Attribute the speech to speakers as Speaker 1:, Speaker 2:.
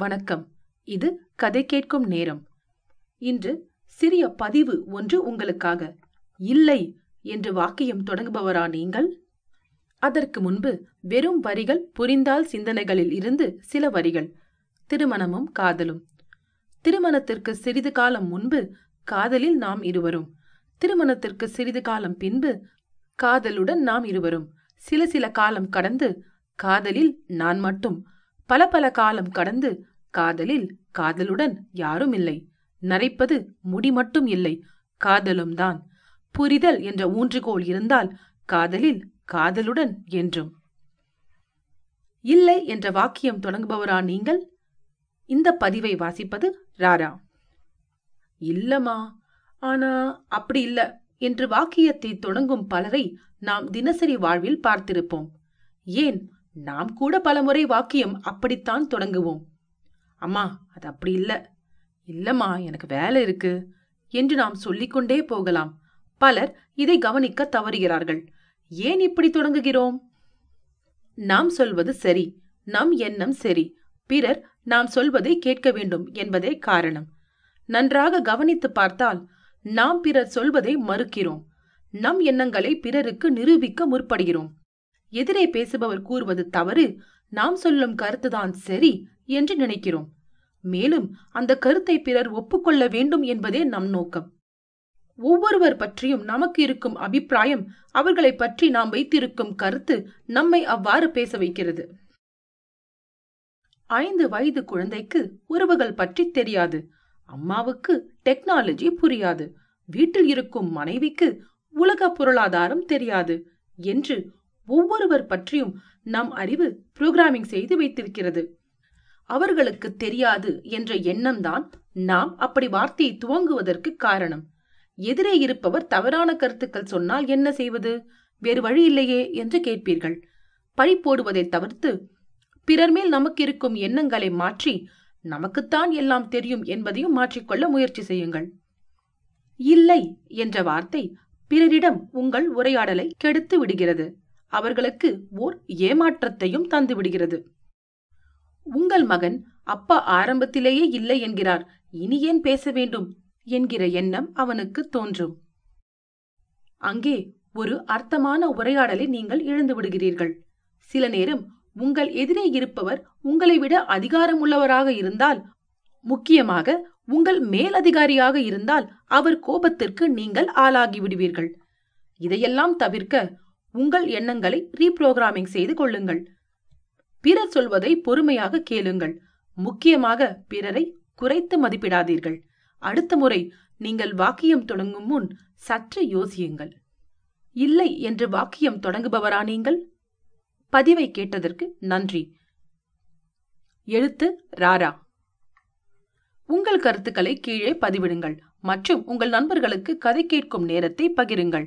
Speaker 1: வணக்கம். இது கதை கேட்கும் நேரம். இன்று சிறிய பதிவு ஒன்று உங்களுக்காக. இல்லை என்று வாக்கியம் தொடங்குபவரா நீங்கள்? அதற்கு முன்பு வெறும் வரிகள் புரிந்தால் சிந்தனைகளில் இருந்து சில வரிகள். திருமணமும் காதலும். திருமணத்திற்கு சிறிது காலம் முன்பு காதலில் நாம் இருவரும். திருமணத்திற்கு சிறிது காலம் பின்பு காதலுடன் நாம் இருவரும். சில சில காலம் கடந்து காதலில் நான் மட்டும். பல பல காலம் கடந்து காதலில் காதலுடன் யாரும் இல்லை. நரைப்பது முடி மட்டும் இல்லை காதலும் தான். புரிதல் என்ற ஊன்றுகோல் இருந்தால் காதலில் காதலுடன் என்றும். இல்லை என்ற வாக்கியம் தொடங்குபவரா நீங்கள்? இந்த பதிவை வாசிப்பது ராரா. இல்லமா ஆனா அப்படி இல்ல என்று வாக்கியத்தை தொடங்கும் பலரை நாம் தினசரி வாழ்வில் பார்த்திருப்போம். ஏன் நாம் கூட பலமுறை வாக்கியம் அப்படித்தான் தொடங்குவோம். அம்மா அது அப்படி இல்லை. இல்லம்மா எனக்கு வேலை இருக்கு என்று நாம் சொல்லிக்கொண்டே போகலாம். பலர் இதை கவனிக்க தவறுகிறார்கள். ஏன் இப்படி தொடங்குகிறோம்? நாம் சொல்வது சரி நம் எண்ணம் சரி. பிறர் நாம் சொல்வதை கேட்க வேண்டும் என்பதே காரணம். நன்றாக கவனித்து பார்த்தால் நாம் பிறர் சொல்வதை மறுக்கிறோம். நம் எண்ணங்களை பிறருக்கு நிரூபிக்க முற்படுகிறோம். எதிரே பேசுபவர் கூறுவது தவறு நாம் சொல்லும் கருத்துதான் சரி என்று நினைக்கிறோம். மேலும் அந்த கருத்தை பிறர் ஒப்புக்கொள்ள வேண்டும் என்பதே நம் நோக்கம். ஒவ்வொருவர் பற்றியும் நமக்கு இருக்கும் அபிப்பிராயம் அவர்களை பற்றி நாம் வைத்திருக்கும் கருத்து நம்மை அவ்வாறு பேச வைக்கிறது. ஐந்து வயது குழந்தைக்கு உறவுகள் பற்றி தெரியாது. அம்மாவுக்கு டெக்னாலஜி புரியாது. வீட்டில் இருக்கும் மனைவிக்கு உலக பொருளாதாரம் தெரியாது என்று ஒவ்வொருவர் பற்றியும் நம் அறிவு புரோகிராமிங் செய்து வைத்திருக்கிறது. அவர்களுக்கு தெரியாது என்ற எண்ணம்தான் நாம் அப்படி வார்த்தையை துவங்குவதற்கு காரணம். எதிரே இருப்பவர் தவறான கருத்துக்கள் சொன்னால் என்ன செய்வது? வேறு வழி இல்லையே என்று கேட்பீர்கள். பழி போடுவதை தவிர்த்து பிறர் மேல் நமக்கு இருக்கும் எண்ணங்களை மாற்றி நமக்குத்தான் எல்லாம் தெரியும் என்பதையும் மாற்றிக்கொள்ள முயற்சி செய்யுங்கள். இல்லை என்ற வார்த்தை பிறரிடம் உங்கள் உரையாடலை கெடுத்து விடுகிறது. அவர்களுக்கு ஓர் ஏமாற்றத்தையும் தந்துவிடுகிறது. உங்கள் மகன் அப்பா ஆரம்பத்திலேயே இல்லை என்கிறார். இனி ஏன் பேச வேண்டும்? என்கிற எண்ணம் அவனுக்கு தோன்றும். அங்கே ஒரு அர்த்தமான உரையாடலை நீங்கள் இழந்து விடுகிறீர்கள். சில நேரம் உங்கள் எதிரே இருப்பவர் உங்களை விட அதிகாரம் உள்ளவராக இருந்தால் முக்கியமாக உங்கள் மேலதிகாரியாக இருந்தால் அவர் கோபத்திற்கு நீங்கள் ஆளாகி விடுவீர்கள் இதையெல்லாம் தவிர்க்க உங்கள் எண்ணங்களை ரீப்ரோகிராமிங் செய்து கொள்ளுங்கள். பிறர் சொல்வதை பொறுமையாக கேளுங்கள். முக்கியமாக பிறரை குறைத்து மதிப்பிடாதீர்கள். அடுத்த முறை நீங்கள் வாக்கியம் தொடங்கும் முன் சற்று யோசியுங்கள். இல்லை என்று வாக்கியம் தொடங்குபவரா நீங்கள்? பதிவை கேட்டதற்கு நன்றி. எழுத்து ராரா. உங்கள் கருத்துக்களை கீழே பதிவிடுங்கள் மற்றும் உங்கள் நண்பர்களுக்கு கதை கேட்கும் நேரத்தை பகிருங்கள்.